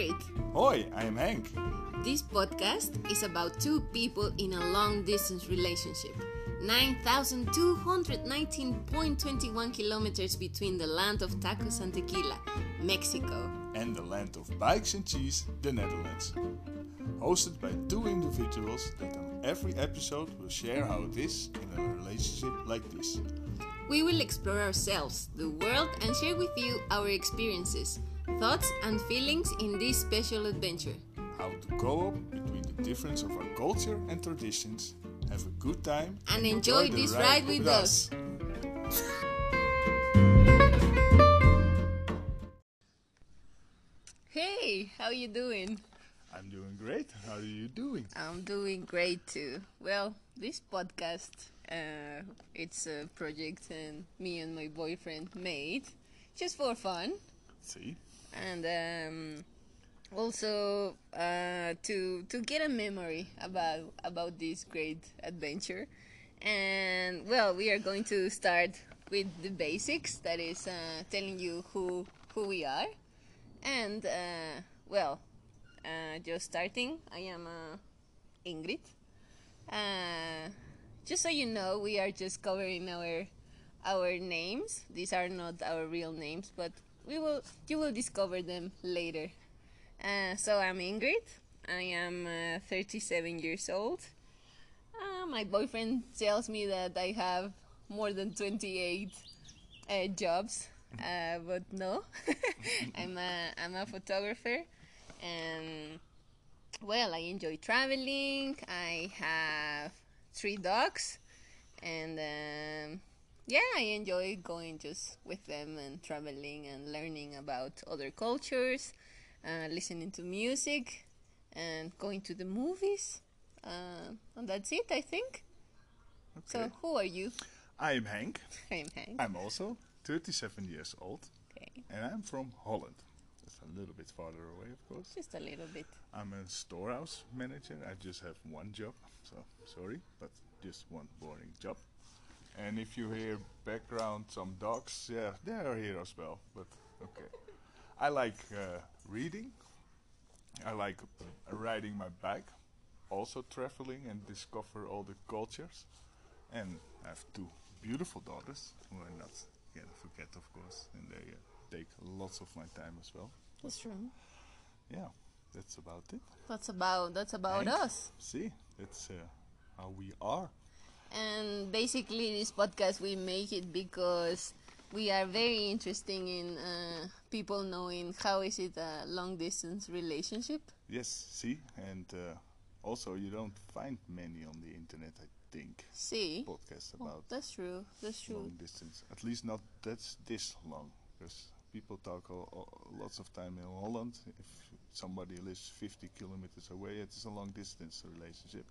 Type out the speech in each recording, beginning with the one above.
Ingrid. Hoi, I am Hank. This podcast is about two people in a long distance relationship. 9,219.21 kilometers between the land of tacos and tequila, Mexico. And the land of bikes and cheese, the Netherlands. Hosted by two individuals that on every episode will share how it is in a relationship like this. We will explore ourselves, the world, and share with you our experiences, thoughts, and feelings in this special adventure. How to co op between the difference of our culture and traditions, have a good time, And enjoy the this ride with us. Hey, how are you doing? I'm doing great. How are you doing? I'm doing great too. Well, this podcast, uh, it's a project and me and my boyfriend made just for fun, See? And um, also uh, to to get a memory about about this great adventure. And well, we are going to start with the basics. That is uh, telling you who who we are, and uh, well, uh, just starting. I am uh, Ingrid. Uh, just so you know, we are just covering our our names. These are not our real names, but we will you will discover them later. Uh, so I'm Ingrid. I am uh, 37 years old. Uh, my boyfriend tells me that I have more than 28 uh, jobs, uh, but no, I'm a I'm a photographer, and well, I enjoy traveling. I have three dogs, and um, yeah, I enjoy going just with them and traveling and learning about other cultures, uh, listening to music, and going to the movies. Uh, and that's it, I think. Okay. So, who are you? I am Hank. I'm Hank. I'm also 37 years old Okay, and I'm from Holland. That's a little bit farther away, of course. just a little bit. I'm a storehouse manager. I just have one job, so sorry, but just one boring job. And if you hear background some dogs, yeah, they are here as well. But okay, I like uh, reading. I like riding my bike, also traveling and discover all the cultures. And I have two beautiful daughters, who are not can forget, of course, and they uh, take lots of my time as well. That's true. Yeah, that's about it. That's about that's about Hank? us. See, that's uh, how we are. And basically, this podcast we make it because we are very interested in uh, people knowing how is it a long distance relationship. Yes, see, and uh, also you don't find many on the internet. I think See, podcasts Oh, about that's true. That's true. long distance. At least not that's this long, because people talk lots of time in Holland. If somebody lives 50 kilometers away, it's a long distance relationship.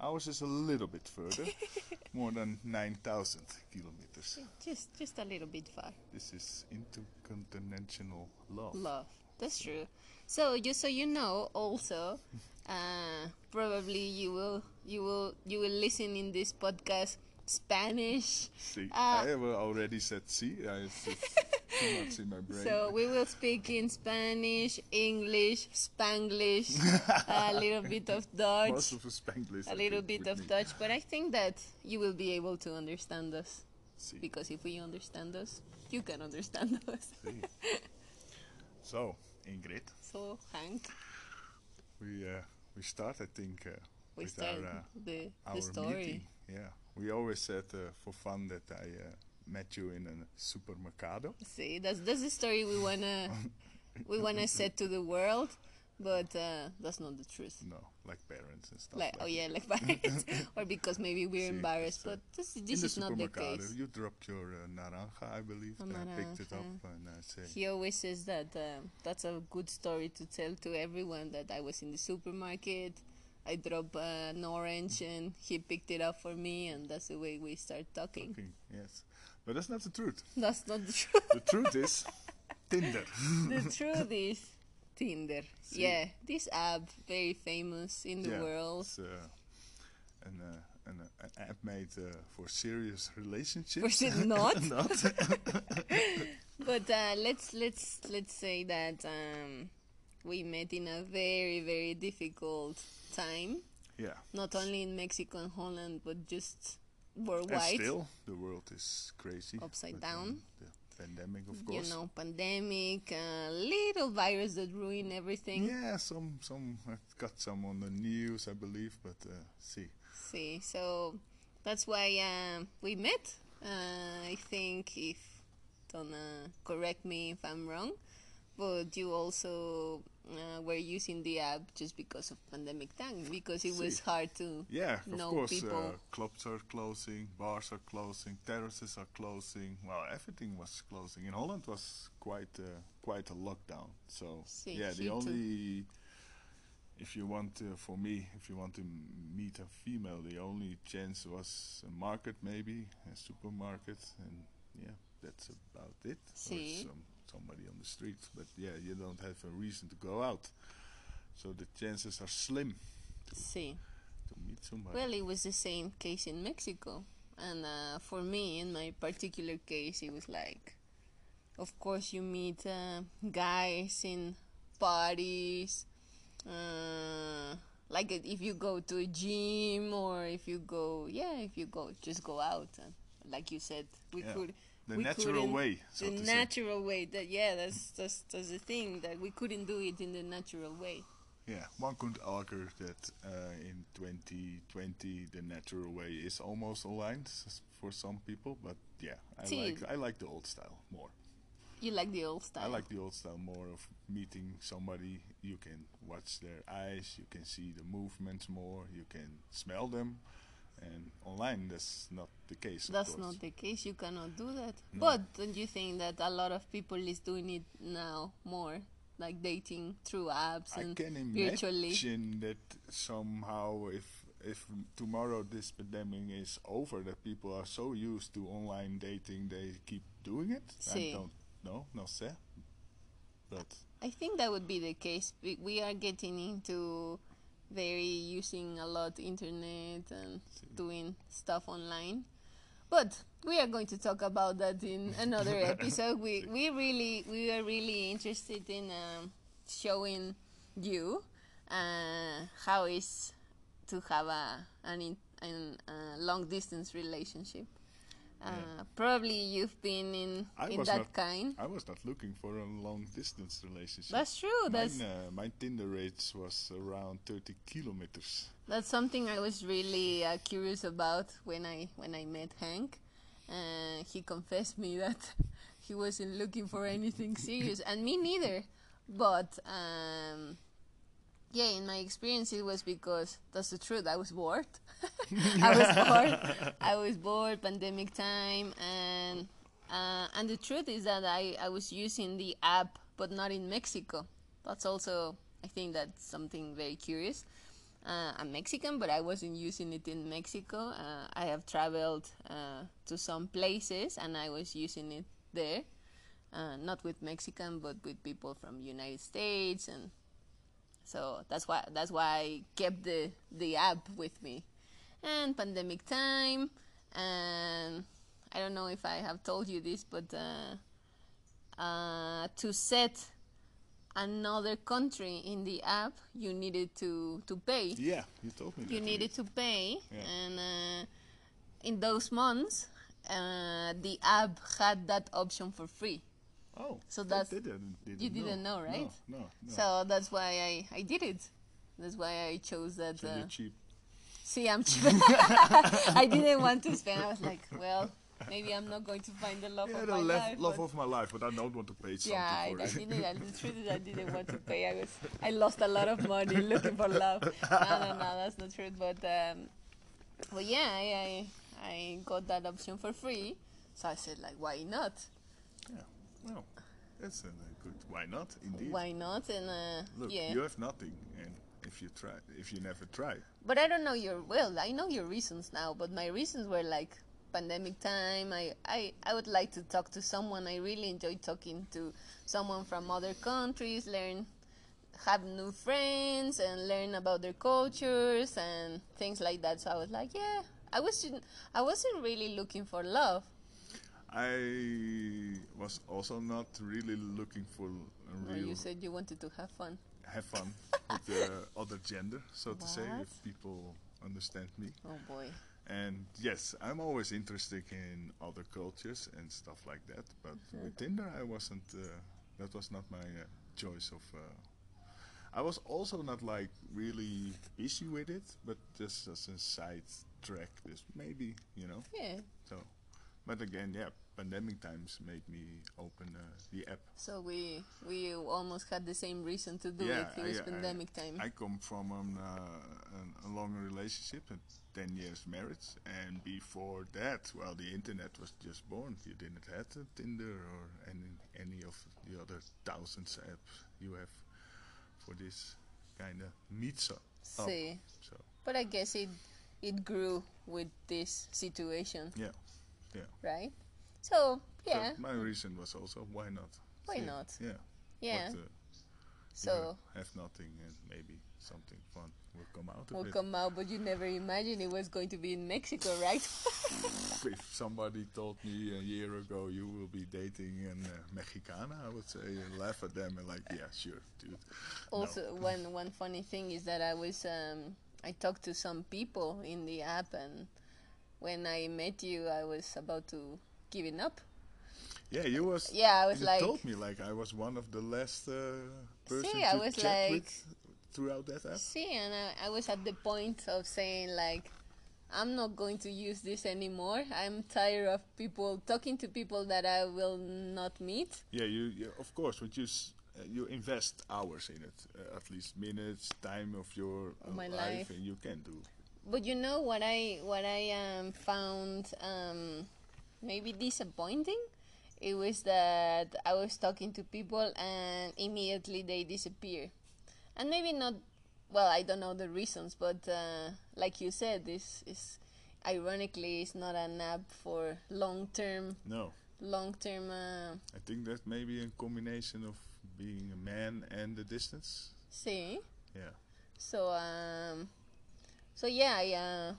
Ours is a little bit further, more than 9,000 kilometers. Just just a little bit far. This is intercontinental love. Love. That's true. So just so you know, also, uh, probably you will you will you will listen in this podcast Spanish. See, Uh, I have already said see. I it's just too much in my brain. So we will speak in Spanish, English, Spanglish, a little bit of Dutch, Most of Spanglish. a little bit of me. Dutch. But I think that you will be able to understand us See, because if we understand us, you can understand us. see. So, Ingrid, So Hank, we uh, we start. I think uh, we with start our uh, the our the story. meeting. Yeah, we always said uh, for fun that I uh, met you in a supermercado. See, that's that's the story we wanna we wanna set to the world, but uh, that's not the truth. No, like parents and stuff. Like, oh yeah, like parents, or because maybe we're See, embarrassed. uh, But this this the is not the case. you dropped your uh, naranja, I believe. And I picked it up and I say, He always says that um, that's a good story to tell to everyone. That I was in the supermarket, I dropped uh, an orange, and he picked it up for me, and that's the way we start talking. "Fucking yes," but that's not the truth. That's not the truth. the truth is Tinder. the truth is Tinder. See? Yeah, this app very famous in the Yeah, world. It's uh, an, uh, an, uh, an app made uh, for serious relationships. Was it not? not. But uh, let's let's let's say that um, we met in a very very difficult time, Yeah. not only in Mexico and Holland, but just And worldwide. still, the world is crazy. Upside down. um, the pandemic, of course. You know, pandemic, uh, little virus that ruin everything. Yeah, some some I've got some on the news, I believe, but uh, see. See, so that's why um, we met. Uh, I think if don't uh, correct me if I'm wrong, but you also uh, were using the app just because of pandemic time because it was hard to Yeah, of know course. people. Uh, clubs are closing, bars are closing, terraces are closing. Well, everything was closing. In Holland was quite uh, quite a lockdown. So See, yeah, the here too. only if you want to, for me, if you want to meet a female, the only chance was a market, maybe a supermarket, and yeah, that's about it. See. Somebody on the street, but yeah, you don't have a reason to go out. So the chances are slim see. to meet somebody. Well, it was the same case in Mexico, and uh, for me, in my particular case, it was like, of course, you meet uh, guys in parties, uh, like if you go to a gym or if you go, yeah, if you go, just go out, and like you said, we Yeah. could. The we natural way, so the to say. natural way that yeah that's that's that's the thing that we couldn't do it in the natural way Yeah, one could argue that uh, in 2020 the natural way is almost s- for some people, but yeah, I See. like I like the old style more. you like the old style I like the old style more of meeting somebody. You can watch their eyes, you can see the movements more, you can smell them, and online that's not the case. That's not the case. You cannot do that. No. But don't you think that a lot of people is doing it now more, like dating through apps I and can virtually? imagine that somehow if if tomorrow this pandemic is over, that people are so used to online dating they keep doing it. Sí. I don't know, no sé. But I think that would be the case. We, we are getting into very using a lot internet and doing stuff online. But we are going to talk about that in another episode. We we really we are really interested in um, showing you uh, how is to have a an, in, an uh, long distance relationship. Uh, Probably you've been in I in that not- kind. I was not looking for a long distance relationship. That's true. That's Mine, uh, my Tinder rates was around 30 kilometers. That's something I was really uh, curious about when I when I met Hank. Uh, he confessed me that he wasn't looking for anything serious, and me neither. But um, yeah, in my experience, it was because that's the truth. I was bored. I was bored. I was bored. Pandemic time, and uh, and the truth is that I I was using the app, but not in Mexico. That's also I think that's something very curious. Uh, I'm Mexican, but I wasn't using it in Mexico. Uh, I have traveled uh, to some places, and I was using it there, uh, not with Mexican, but with people from United States, and so that's why that's why I kept the the app with me. And pandemic time, and I don't know if I have told you this, but uh, uh, to set another country in the app, you needed to to pay. Yeah, you told me that. You needed to pay, Yeah. and uh, in those months, uh, the app had that option for free. Oh, So that's- didn't, didn't you didn't know, right? No, no. no. So that's why I, I did it. That's why I chose that. So uh, cheap. see, I'm cheap. I didn't want to spend. I was like, well, maybe I'm not going to find the love Yeah, of the my love, life. love of my life, but I don't want to pay something yeah, I, for I it. didn't. I, the truth is, I didn't want to pay. I was, I lost a lot of money looking for love. No, no, no, that's not true. But, um, but yeah, I, I, I got that option for free. So I said, like, why not? yeah, well, that's a good. Why not? Indeed. Why not? And uh, Look, yeah. you have nothing, and if you try, if you never try, But I don't know your well. I know your reasons now, but my reasons were like pandemic time. I, I I would like to talk to someone. I really enjoy talking to someone from other countries, learn, have new friends, and learn about their cultures and things like that. So I was like, yeah, I wasn't I wasn't really looking for love. I was also not really looking for a real. you said you wanted to have fun. have fun with the other gender, so to say, if people understand me. Oh boy. And yes, I'm always interested in other cultures and stuff like that. But Mm-hmm. with Tinder, I wasn't. Uh, that was not my uh, choice of. Uh, I was also not like really busy with it, but just as a side track, this maybe you know. Yeah. So, but again, yeah, pandemic times made me open uh, the app. So we we almost had the same reason to do Yeah, it. It was I- I- pandemic time. I come from an, uh, an, a long relationship and 10 years marriage, and before that, well, the internet was just born. You didn't have Tinder or any any of the other thousands apps you have for this kind of meets up. See. So But I guess it it grew with this situation, Yeah. yeah, right? So yeah, So my reason was also why not? Why See, not? Yeah. yeah. But, uh, so have nothing, and maybe something fun will come out will come out, but you never imagined it was going to be in Mexico, right? if somebody told me a year ago you will be dating a uh, Mexicana, I would say uh, laugh at them and like, yeah, sure, dude. Also, one one funny thing is that I was um, I talked to some people in the app, and when I met you, I was about to give it up. Yeah, you was. Yeah, I was you like, told me like I was one of the last uh, person See, I to was chat like- with throughout that app. see, and I, I was at the point of saying like, I'm not going to use this anymore. I'm tired of people talking to people that I will not meet. Yeah, you, you of course, but you s- uh, you invest hours in it, uh, at least minutes, time of your uh, my life, life. and you can do. But you know what I what I um, found um, maybe disappointing. It was that I was talking to people and immediately they disappear, and maybe not. Well, I don't know the reasons, but uh, like you said, this is ironically it's not an app for long term No, long term. Uh, I think that maybe a combination of being a man and the distance. see. Yeah. So um, so yeah, I uh,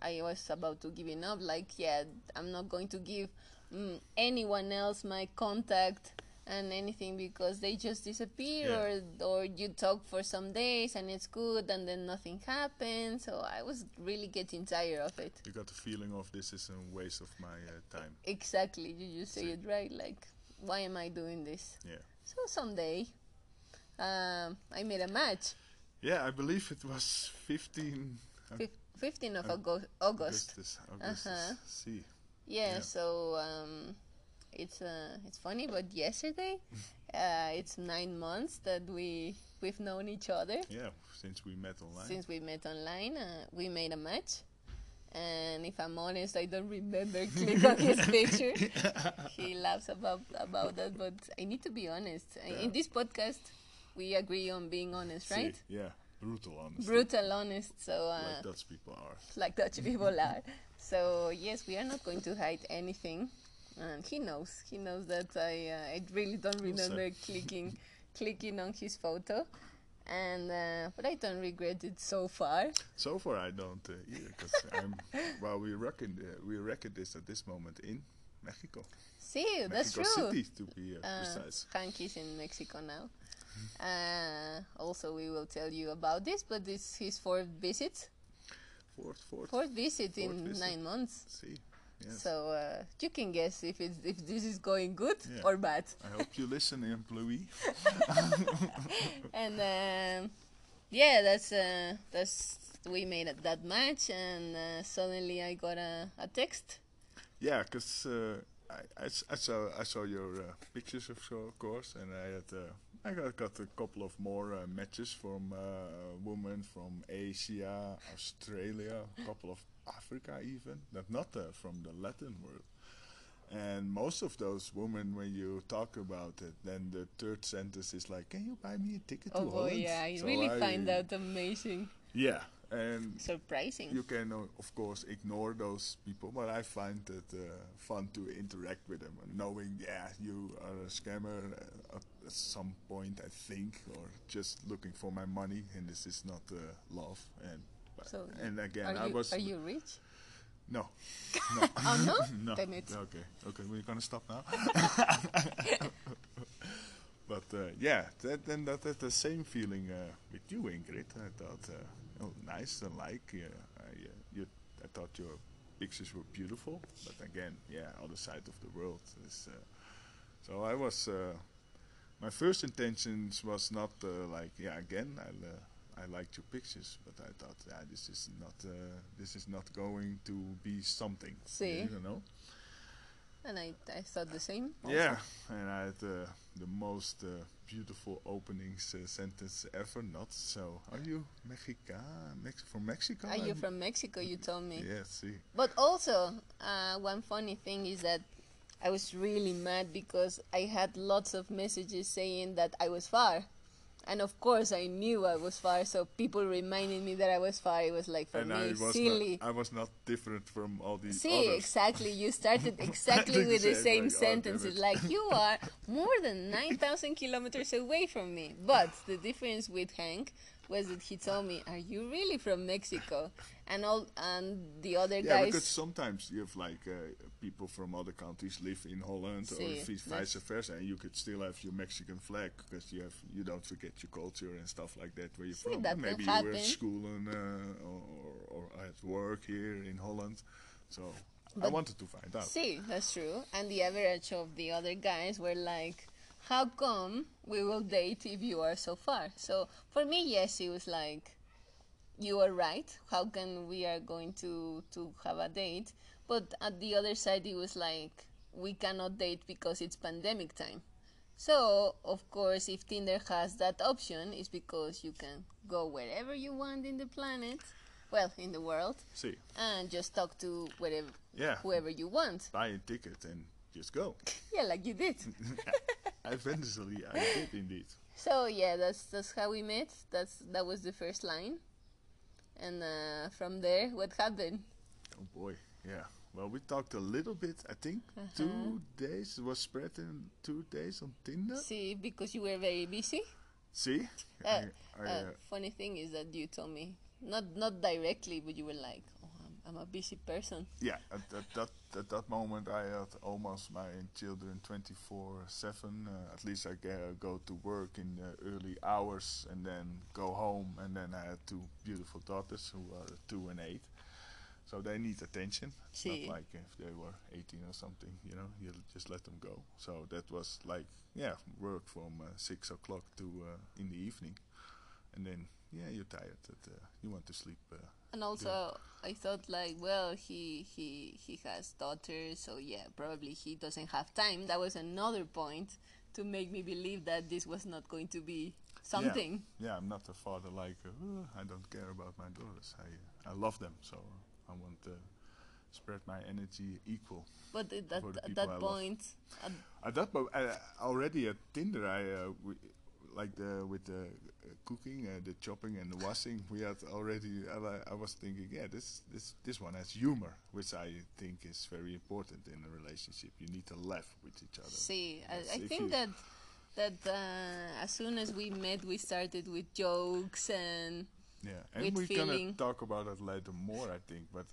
I was about to give it up. Like yeah, I'm not going to give mm, anyone else my contact and anything because they just disappear or or you talk for some days and it's good and then nothing happens. So I was really getting tired of it. You got the feeling of this is a waste of my uh, time. Exactly, you just say See. it right. Like why am I doing this? Yeah. So someday, um, I made a match. Yeah, I believe it was 15 Fif- 15th of Uh, August. August. Augustus. Augustus. Uh-huh. See. Yeah, Yeah. so um, it's uh, it's funny, but yesterday, uh, it's nine months that we we've known each other Yeah, since we met online. since we met online. Uh, we made a match, and if I'm honest, I don't remember click on his picture. he laughs about about that, but I need to be honest. Yeah. In this podcast, we agree on being honest, See, right? Yeah, brutal honesty. Brutal honest. So uh, Like Dutch people are. like Dutch people are. So yes, we are not going to hide anything, and he knows. He knows that I uh, I really don't remember clicking clicking on his photo, and uh, but I don't regret it so far. So far, I don't uh, either, because I'm. Well, we reckon uh, we reckon this at this moment in Mexico. See, that's Mexico true. City, to be uh, Uh, precise. Hank is in Mexico now. Uh, also, we will tell you about this, but this his fourth visit. Fourth, fourth. Fourth visit in visit. nine months. See. Yes. So uh, you can guess if it's if this is going good Yeah. or bad. I hope you listen, employee. and um, yeah, that's uh, that's we made it that match, and uh, suddenly I got a, a text. Yeah, because uh, I, I I saw I saw your uh, pictures of, of course, and I had uh, I got, got a couple of more uh, matches from uh, women from Asia, Australia, a couple of Africa even, that not uh, from the Latin world. And most of those women, when you talk about it, then the third sentence is like, "Can you buy me a ticket Oh to boy, Holland?" yeah, I So really I- find that amazing, Yeah, and surprising. you can uh, of course ignore those people but i find it uh, fun to interact with them and knowing yeah you are a scammer uh, at some point i think or just looking for my money and this is not uh, love and So, and again are i you was are you rich? no no Oh no, no Damn it. okay okay we're gonna stop now but uh, yeah, that then that, that the same feeling uh, with you, Ingrid. I thought, uh, oh, nice and like. Uh, I, uh, you, I thought your pictures were beautiful, but again, yeah, other side of the world. Is, uh, so I was. Uh, my first intentions was not uh, like, yeah, again, I. I liked your pictures, but I thought, yeah, this is not, this is not going to be something. See. You know. And I, I thought the same. Also. Yeah, and I had uh, the most uh, beautiful openings uh, sentence ever. Not so. Are you Mexica? Mex from Mexico? Are you from Mexico? You told me. Yeah, see. But also, uh, one funny thing is that I was really mad because I had lots of messages saying that I was far and of course I knew I was far, so people reminded me that I was far. It was like for and me I was silly. Not, I was not different from all these. See, others. exactly. You started exactly with the same like, sentences. Oh, like you are more than nine thousand kilometers away from me. But the difference with Hank was that he told me, "Are you really from Mexico?" And all and the other yeah, guys. because sometimes you have like uh, people from other countries live in Holland or vice versa, and you could still have your Mexican flag because you have you don't forget your culture and stuff like that where you're from. that Maybe you were at school and, uh, or, or at work here in Holland, so. But I wanted to find out. See, that's true. And the average of the other guys were like, how come we will date if you are so far? So for me, yes, it was like, you are right. How can we are going to to have a date? But at the other side, it was like, we cannot date because it's pandemic time. So of course, if Tinder has that option, it's because you can go wherever you want in the planet, well, in the world, See. and just talk to whatever, Yeah. whoever you want. Buy a ticket and just go. Yeah, like you did. Eventually, I did indeed. So yeah, that's that's how we met. That's that was the first line, and uh, from there, what happened? Oh boy, yeah. Well, we talked a little bit. I think Uh-huh. two days it was spread in two days on Tinder. See, because you were very busy. See, Uh, I, I, uh, uh, funny thing is that you told me not not directly, but you were like, "Oh, I'm, I'm a busy person." yeah. At, at that at that moment, I had almost my children twenty four seven. Uh, At least I ga- go to work in the early hours and then go home, and then I had two beautiful daughters who are two and eight. So they need attention. It's not like if they were 18 or something, you know, you just let them go. So that was like, yeah, work from uh, 6 o'clock to uh, in the evening. And then, yeah, you're tired, that, uh, you want to sleep. Uh, And also, I thought like, well, he he he has daughters, so yeah, probably he doesn't have time. That was another point to make me believe that this was not going to be something. Yeah, yeah I'm not a father like, uh, "Uh, I don't care about my daughters. I, I love them, so I want to spread my energy equal. But at that, For the at that I point, at, At that moment, uh, already at Tinder, I uh, we, like the with the uh, cooking, uh, the chopping, and the washing. We had already. I, I was thinking, yeah, this this this one has humor, which I think is very important in a relationship. You need to laugh with each other. see, Yes, I, I think that that uh, as soon as we met, we started with jokes and Yeah, and With we're feeling. gonna talk about it later more, I think. But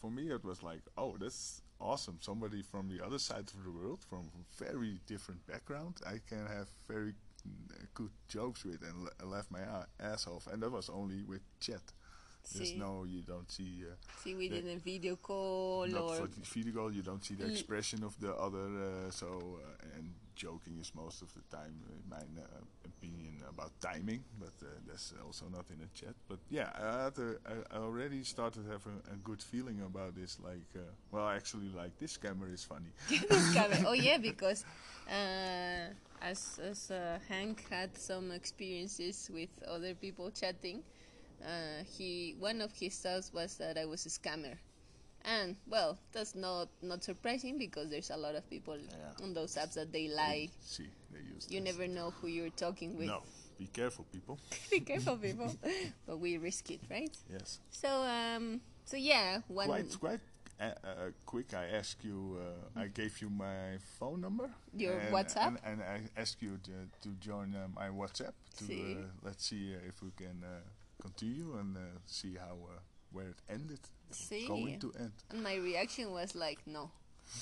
for me, it was like, oh, that's awesome. Somebody from the other side of the world, from a very different background, I can have very good jokes with and la- laugh my ass off. And that was only with chat. There's no, you don't see. Uh, see, we did a video call not or for the video call, you don't see the expression of the other. Uh, so, uh, and joking is most of the time, my uh, opinion, about timing. But uh, that's also not in the chat. But yeah, I, had a, I already started having a good feeling about this. Like, uh, well, actually, like this camera is funny. this camera. Oh yeah, because uh, as as uh, Hank had some experiences with other people chatting, uh, he one of his thoughts was that I was a scammer, and well, that's not not surprising because there's a lot of people Yeah. on those apps that they lie. See, they use. You this. never know who you're talking with. No, be careful, people. Be careful, people. but we risk it, right? Yes. So um, so yeah, one. Quite, quite uh, uh, quick. I asked you. Uh, I gave you my phone number. Your and, WhatsApp? And, and I ask you to, to join uh, my WhatsApp. To See. uh, let's see uh, if we can uh, continue and uh, see how uh, where it ended. See. Going to end. And my reaction was like, no,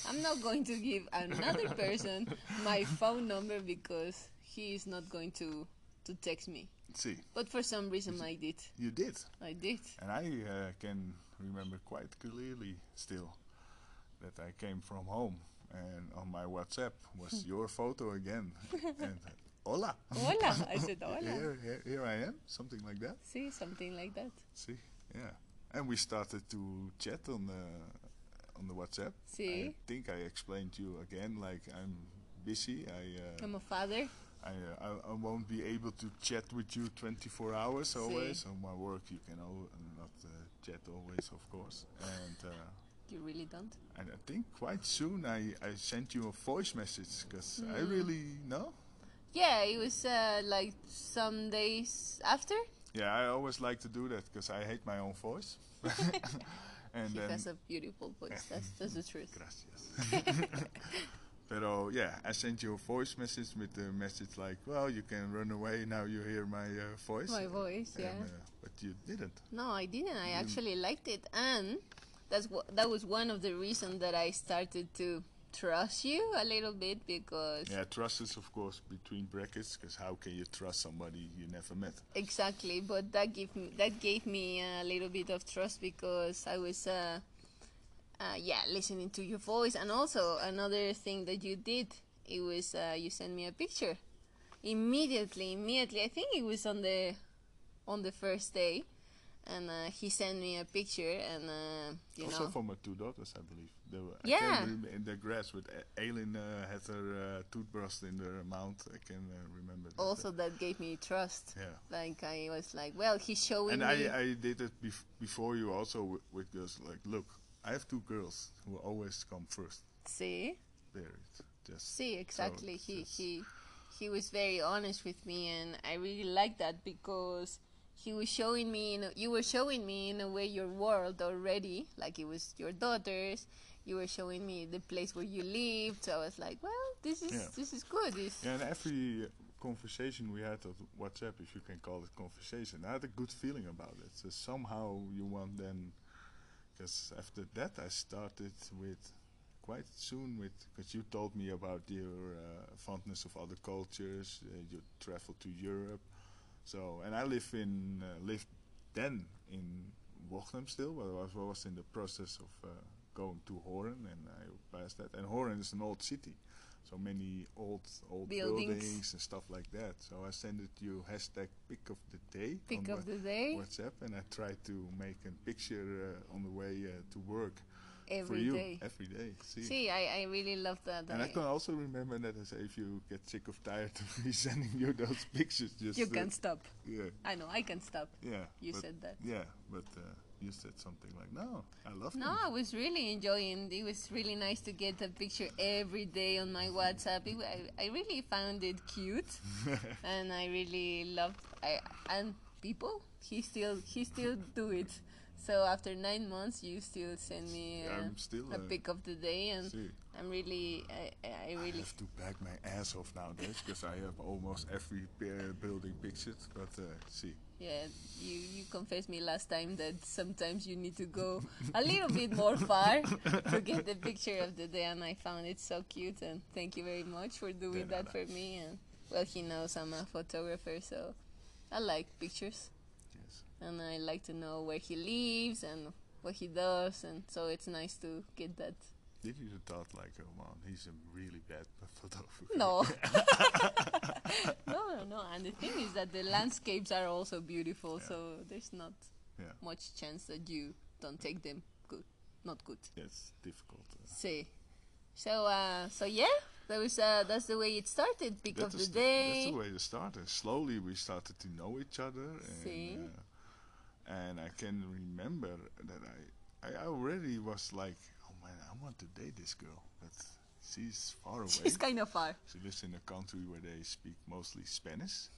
I'm not going to give another person my phone number because he is not going to to text me. See, But for some reason, I did. you did. I did. And I uh, can remember quite clearly still that I came from home and on my WhatsApp was your photo again. and hola. Hola. I said hola. Here, here, here I am, something like that. See, something like that. See, yeah. And we started to chat on the on the WhatsApp. See? I think I explained to you again, like I'm busy. I uh, I'm a father. I, uh, I I won't be able to chat with you 24 hours always. On my work, you can al- not uh, chat always, of course. And uh, You really don't. and I think quite soon I, I sent you a voice message because I Mm. really know. Yeah, it was uh, like some days after. Yeah, I always like to do that because I hate my own voice. and He then has a beautiful voice. That's that's the truth. Gracias. Pero yeah, I sent you a voice message with the message like, "Well, you can run away now. You hear my uh, voice." My voice, yeah. And, uh, but you didn't. No, I didn't. I Mm. actually liked it, and that's that was one of the reasons that I started to trust you a little bit because Yeah, trust is of course between brackets because how can you trust somebody you never met? exactly. But that gave me that gave me a little bit of trust because I was, uh, uh, yeah, listening to your voice, and also another thing that you did, it was uh, you sent me a picture immediately. Immediately, I think it was on the on the first day. And uh, he sent me a picture, and uh, you also know, for my two daughters, I believe. They were, Yeah. in the grass with A- Aileen uh, had her uh, toothbrush in her mouth. I can uh, remember. that. also that gave me trust. yeah. Like I was like, well, he's showing And me. I, I did it bef- before you also with, girls. Like, look, I have two girls who always come first. see, There, it's just see, exactly. it's he he he was very honest with me, and I really liked that because he was showing me. In a, you were showing me in a way your world already, like it was your daughters. You were showing me the place where you lived. So I was like, well, this is Yeah. this is good. This Yeah, and every conversation we had on WhatsApp, if you can call it conversation, I had a good feeling about it. So somehow you want then, because after that I started with quite soon with, because you told me about your uh, fondness of other cultures, uh, you traveled to Europe, so and I live in uh, lived then in Wognum still, but I was, was in the process of uh, going to Hoorn, and I passed that. And Hoorn is an old city, so many old old Buildings. buildings, and stuff like that. So I sent it you hashtag pick of the day pick on of the day WhatsApp, and I tried to make a picture uh, on the way uh, to work for every you day. every day. See. See, I, I really love that. and I I- can also remember that I say if you get sick of tired of me sending you those pictures, just you uh, can stop. yeah, I know, I can stop. yeah. You said that. Yeah, but uh, you said something like, "No, I love No, them." I was really enjoying. It was really nice to get a picture every day on my WhatsApp. It, I, I really found it cute, and I really loved. I and people, he still he still do it. So after nine months, you still send me uh, still a uh, pic of the day, and see. I'm really, I, I really. I have to back my ass off nowadays because I have almost every uh, building pictured. But uh, see, Yeah, you you confessed me last time that sometimes you need to go a little bit more far to get the picture of the day, and I found it so cute. And thank you very much for doing De that nada. for me. And well, he knows I'm a photographer, so I like pictures, and I like to know where he lives and what he does, and so it's nice to get that. did you thought like, oh man, he's a really bad photographer? No. no, no, no. And the thing is that the landscapes are also beautiful, Yeah. so there's not Yeah. much chance that you don't take them good, not good. It's difficult. Uh, See. So, uh, so yeah, that was uh, that's the way it started. Pick that of the day. That's the way it started. Slowly we started to know each other, and, See? uh, and I can remember that I, I already was like, oh man, I want to date this girl, but she's far away. She's kind of far. She lives in a country where they speak mostly Spanish.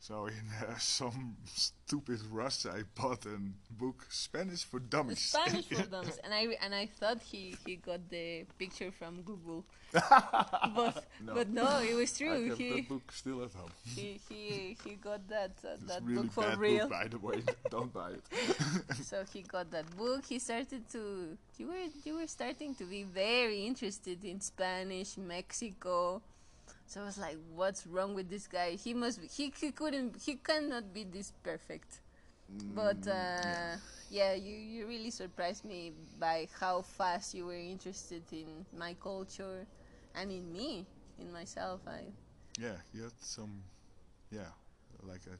So in uh, some stupid rush, I bought a book Spanish for Dummies. Spanish for dummies, and I and I thought he he got the picture from Google, but No. but no, it was I true. kept He, that book still at home. he he he got that uh, that really book for bad real. book, by the way. Don't buy it. so he got that book. He started to you were you were starting to be very interested in Spanish, Mexico, So I was like, "What's wrong with this guy? He must be, he he couldn't he cannot be this perfect." But uh, yeah, you you really surprised me by how fast you were interested in my culture and in me, in myself. I Yeah, you had some, yeah, like uh,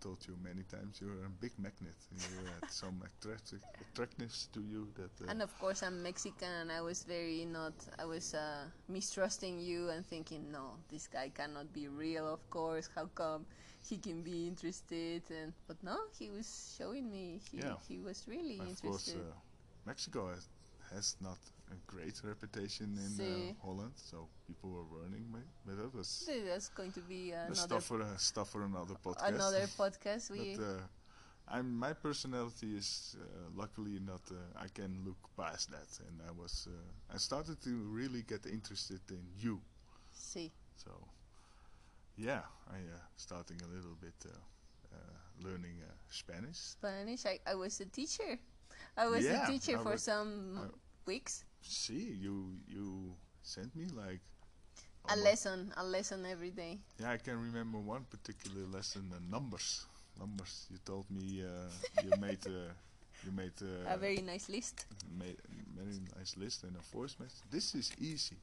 told you many times, you're a big magnet. You had some attractive, attractiveness to you that. Uh, And of course, I'm Mexican, and I was very not. I was uh, mistrusting you and thinking, no, this guy cannot be real. Of course, how come he can be interested? And but no, he was showing me he Yeah. he was really of course, interested. uh, Mexico has, has not a great reputation in uh, Holland, so people were warning me. But that was that's going to be the another stuff for a, stuff for another podcast. another podcast. We but uh, I'm my personality is uh, luckily not. Uh, I can look past that, and I was. Uh, I started to really get interested in you. see. So, yeah, I uh, starting a little bit uh, uh, learning uh, Spanish. Spanish. I, I was a teacher. I was Yeah, a teacher I for some I- weeks. See, you you sent me like A almo- lesson, a lesson every day. Yeah, I can remember one particular lesson, uh, numbers. Numbers. You told me uh, you made uh, you made uh, a very nice list. made very nice list and a voice message. This is easy.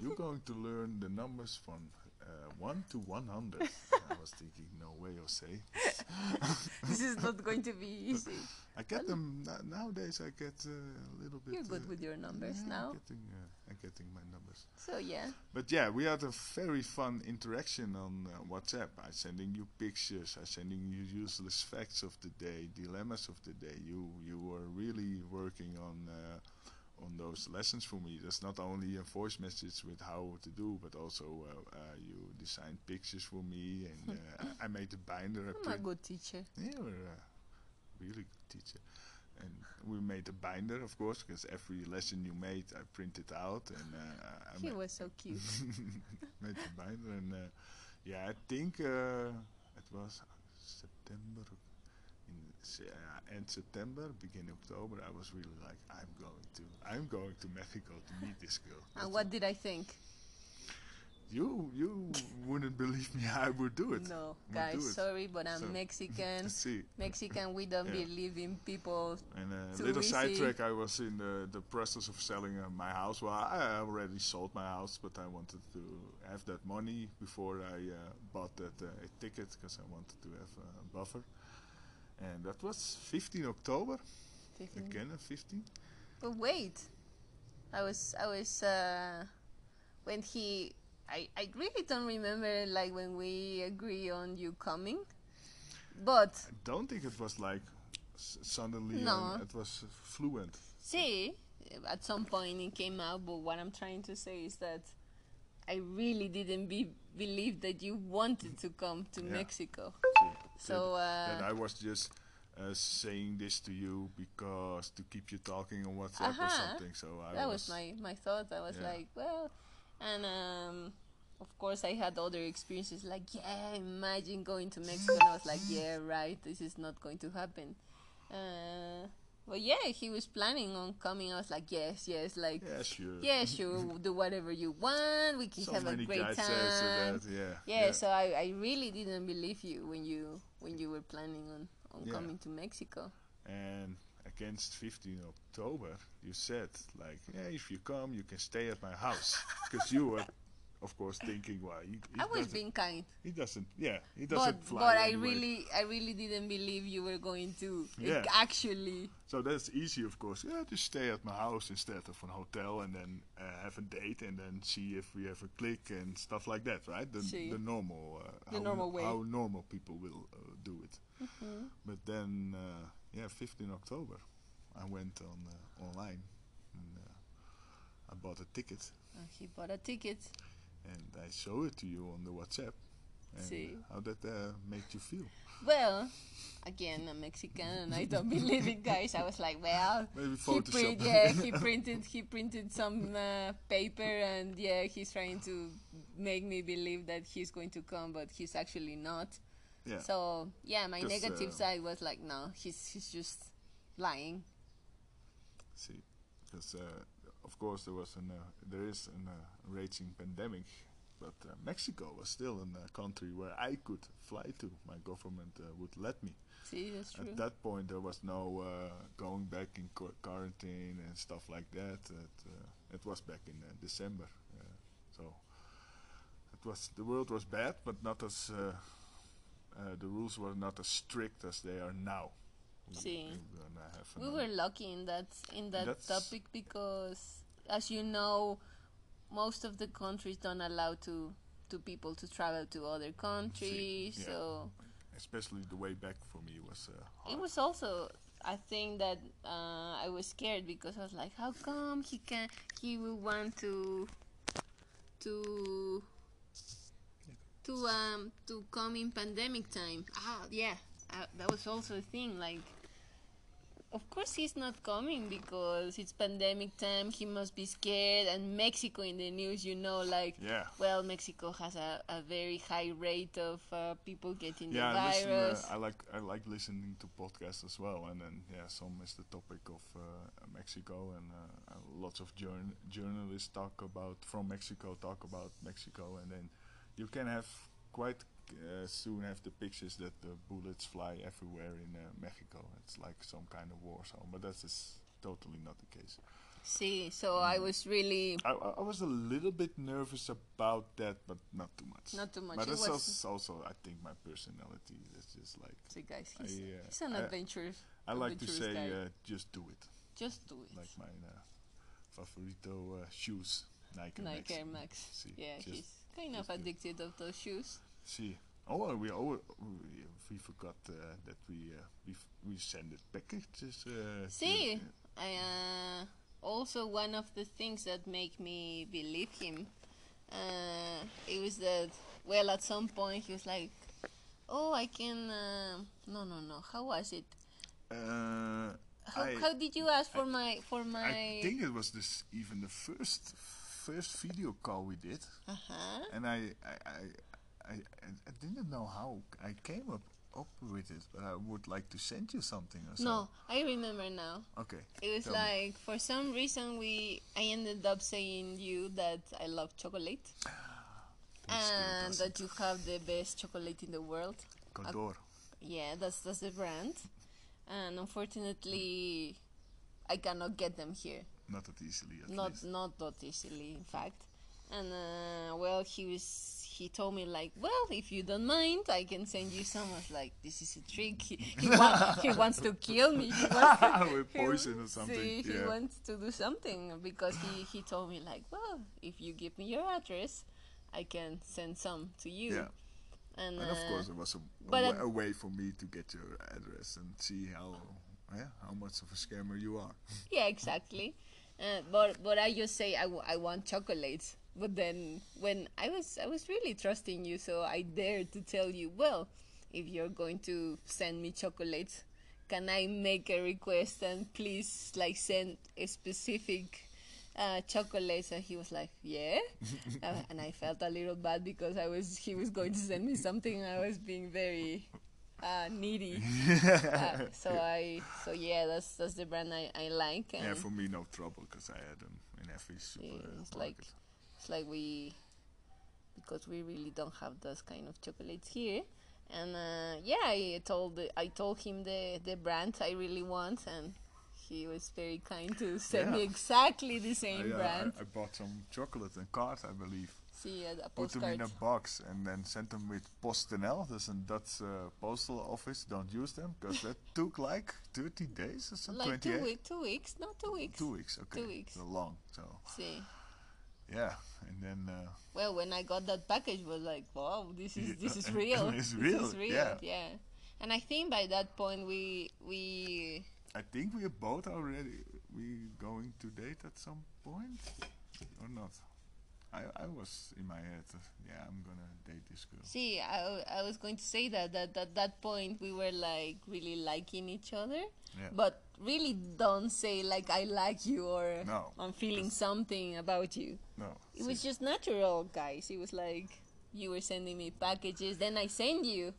You're going to learn the numbers from uh, one to one hundred. I was thinking, no way, Jose. this is not going to be easy. I get them nowadays. I get uh, a little bit. You're good uh, with your numbers yeah, now. I'm getting, uh, I'm getting my numbers. So yeah. But yeah, we had a very fun interaction on uh, WhatsApp. I sending you pictures. I sending you useless facts of the day, dilemmas of the day. You you were really working on uh, on those lessons for me. That's not only a voice message with how to do, but also uh, uh, you designed pictures for me, and uh, I I made a binder. I'm a good teacher. yeah, you're a really good teacher. And we made a binder, of course, because every lesson you made, I printed out, and uh, I He was so cute. made the binder. And uh, yeah, I think uh, it was September, uh, end September, beginning October. I was really like, I'm going to, I'm going to Mexico to meet this girl. and That's- what did I think? you you wouldn't believe me? I would do it. No, Would guys, it. sorry, but I'm So- Mexican. See. Mexican, we don't Yeah. believe in people. And a Too little sidetrack, I was in the, the process of selling uh, my house. Well, I already sold my house, but I wanted to have that money before I uh, bought that uh, ticket because I wanted to have a buffer. And that was 15 October, 15. again 15. But wait, I was I was uh, when he I I really don't remember like when we agree on you coming, but I don't think it was like s- suddenly, No. it was fluent. see at some point it came out. But what I'm trying to say is that I really didn't be believe that you wanted to come to Yeah. Mexico. So that, uh, I was just uh, saying this to you because to keep you talking on WhatsApp or Uh-huh. something. So I that was my my thought. I was Yeah. like, well, and um, of course I had other experiences. Like, yeah, imagine going to Mexico. and I was like, yeah, right. This is not going to happen. Uh, but yeah, he was planning on coming. I was like, yes, yes, like. Yeah, sure. Yeah, sure. we'll do whatever you want. We can So have a great guys time. that, yeah. Yeah, so I, I really didn't believe you when you when you were planning on, on Yeah. coming to Mexico. And against 15 October, you said like, yeah, if you come, you can stay at my house, because you were, of course, thinking, well, he I was being kind. he doesn't, yeah, he doesn't fly. but I really I really didn't believe you were going to Yeah. actually So that's easy, of course. Yeah, just stay at my house instead of an hotel, and then uh, have a date, and then see if we have a click and stuff like that, right? The, See. the normal, uh, The how, normal way. how normal people will uh, do it. But then, uh, yeah, 15 October, I went on uh, online and uh, I bought a ticket, uh, he bought a ticket. And I show it to you on the WhatsApp. And See. how that uh, made you feel? Well, again, I'm Mexican and I don't believe it, guys. I was like, well, he print, yeah, he printed he printed some uh, paper and yeah, he's trying to make me believe that he's going to come, but he's actually not. yeah. So yeah, my negative uh, side was like, no, he's he's just lying. See, because uh, of course there was an uh, there is an uh, raging pandemic but uh, Mexico was still a country where I could fly to. My government uh, would let me. See, that's true. At that point, there was no uh, going back in qu- quarantine and stuff like that. It, uh, it was back in uh, December, uh, so it was the world was bad, but not as uh, uh, the rules were not as strict as they are now. We- See. have we were lucky in that in that topic because, as you know, most of the countries don't allow to to people to travel to other countries. yeah. So especially the way back for me was uh, hard. it was also. I think that uh, I was scared because I was like, how come he can he will want to to to um to come in pandemic time? Ah, yeah, uh, that was also a thing. Like, of course he's not coming because it's pandemic time. He must be scared. And Mexico in the news, you know, like yeah. well, Mexico has a, a very high rate of uh, people getting Yeah, the I listen, virus. uh, I like I like listening to podcasts as well, and then yeah, some is the topic of uh, Mexico, and uh, lots of journ- journalists talk about from Mexico, talk about Mexico, and then you can have quite uh, soon have the pictures that the bullets fly everywhere in uh, Mexico. It's like some kind of war zone, but that is totally not the case. See, so I Mm. was really I, I I was a little bit nervous about that, but not too much. not too much. But that's also, also, I think, my personality. It's just like see, guys, I, he's, uh, he's an I- adventure. I like to say, uh, just do it. Just do it. Like my uh, favorito uh, shoes, Nike, Nike Max. Air Max. See, yeah, just- he's kind of it. addicted of those shoes. See, oh, we oh, we, we forgot uh, that we uh, we f- we send it packages. Uh, See, I uh, also one of the things that make me believe him. Uh, it was that well, at some point he was like, "Oh, I can." Uh, no, no, no. How was it? Uh, How, I, how did you ask for my for my? I think it was this even the first first video call we did, Uh huh. and I I, I I I didn't know how I came up up with it, but I would like to send you something or something. No, I remember now. Okay. It was Tell me. like for some reason we I ended up saying you that I love chocolate and that you have the best chocolate in the world. Condor. Yeah, that's that's the brand. And unfortunately, I cannot get them here. Not that easily, at not least. not that easily, in fact. And uh, well, he was he told me like, well, if you don't mind, I can send you some. I was like, this is a trick. He he, he wants to kill me. He wants to, With he- poison or something. See, he wants to do something because he, he told me like, well, if you give me your address, I can send some to you. Yeah. And, And of uh, course, it was a, a, but wa- at- a way for me to get your address and see how yeah, how much of a scammer you are. yeah, exactly. Uh, but but I just say I, w- I want chocolates. But then when I was I was really trusting you, so I dared to tell you, well, if you're going to send me chocolates, can I make a request and please like send a specific uh, chocolates? And he was like, yeah. uh, and I felt a little bad because I was he was going to send me something. and I was being very uh, needy. Uh, so I so yeah, that's that's the brand I, I like. And yeah, for me, no trouble because I had them in every Yeah, supermarket. it's like it's like we because we really don't have those kind of chocolates here. And uh, yeah, I told the, I told him the the brand I really want, and he was very kind to send me exactly the I, same uh, brand. I, I bought some chocolate and cards, I believe. See a Put them in a box and then sent them with PostNL. That's a Dutch uh, postal office. Don't use them because that took like 30 days or something. like two, 28? week, two weeks, not two weeks. Two weeks, okay. Two weeks. So long. So See, yeah, and then uh, well, when I got that package, was like, wow, this is this is real. it's This real, is real. yeah. yeah. And I think by that point we we I think we are both already we going to date at some point or not. I I was in my head. Uh, yeah, I'm gonna date this girl. See, I, I was going to say that, that at that point we were like really liking each other, Yeah. but really don't say like I like you or No, I'm feeling something about you. No. It was just natural, guys. It was like you were sending me packages, then I send you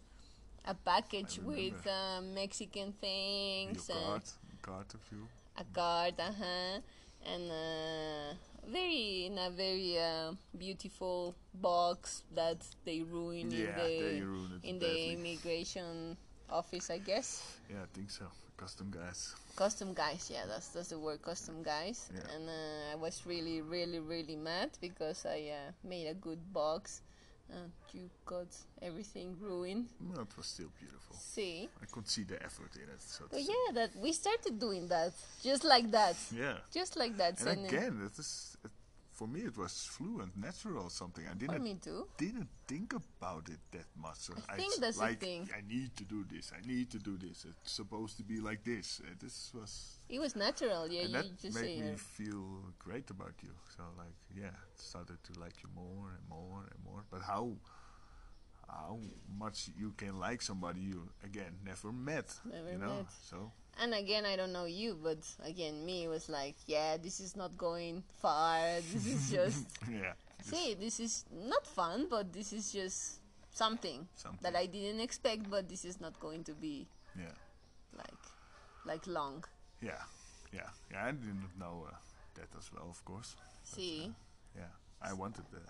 a package with uh, Mexican your things and card, card of you. a card, uh huh. and uh, very in a very uh, beautiful box that they ruin in the they ruin it in badly. the immigration office, I guess. Yeah, I think so. Custom guys. Custom guys, yeah, that's that's the word, custom guys. Yeah. And uh, I was really, really, really mad because I uh, made a good box, and you got everything ruined. Well, it was still beautiful. See, I could see the effort in it. So but yeah, that we started doing that just like that, Yeah. just like that. And sending- again, it is for me. It was fluent, natural, something. I didn't me too. didn't think about it that much. So I think s- that's the like, thing. I need to do this. I need to do this. It's supposed to be like this. Uh, this was, It was natural, yeah. and You that just made me uh, feel great about you. So like, yeah, started to like you more and more and more. But how? How much you can like somebody you again never met, Never you know? met. So And again, I don't know you, but again, me was like, yeah, this is not going far. This is just yeah, see, this is not fun, but this is just something, Something. that I didn't expect. But this is not going to be yeah. like like long. Yeah, yeah, yeah. I didn't know uh, that as well, of course. See, Yeah, I wanted the,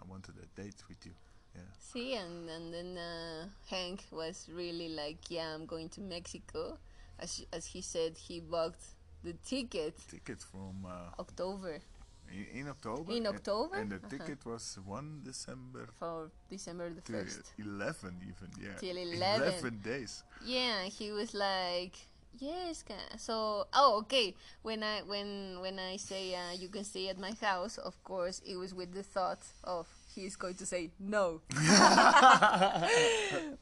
I wanted a date with you. Yeah, see, and and then uh, Hank was really like, yeah, I'm going to Mexico, as as he said, he bought the ticket ticket from uh, October in, in October. In October? and the Uh-huh. ticket was one December for December the first. eleven, even. Yeah, Till 11. days. Yeah, he was like, yes. So, oh, okay. When I when when I say uh, you can stay at my house, of course, it was with the thought of he's going to say no.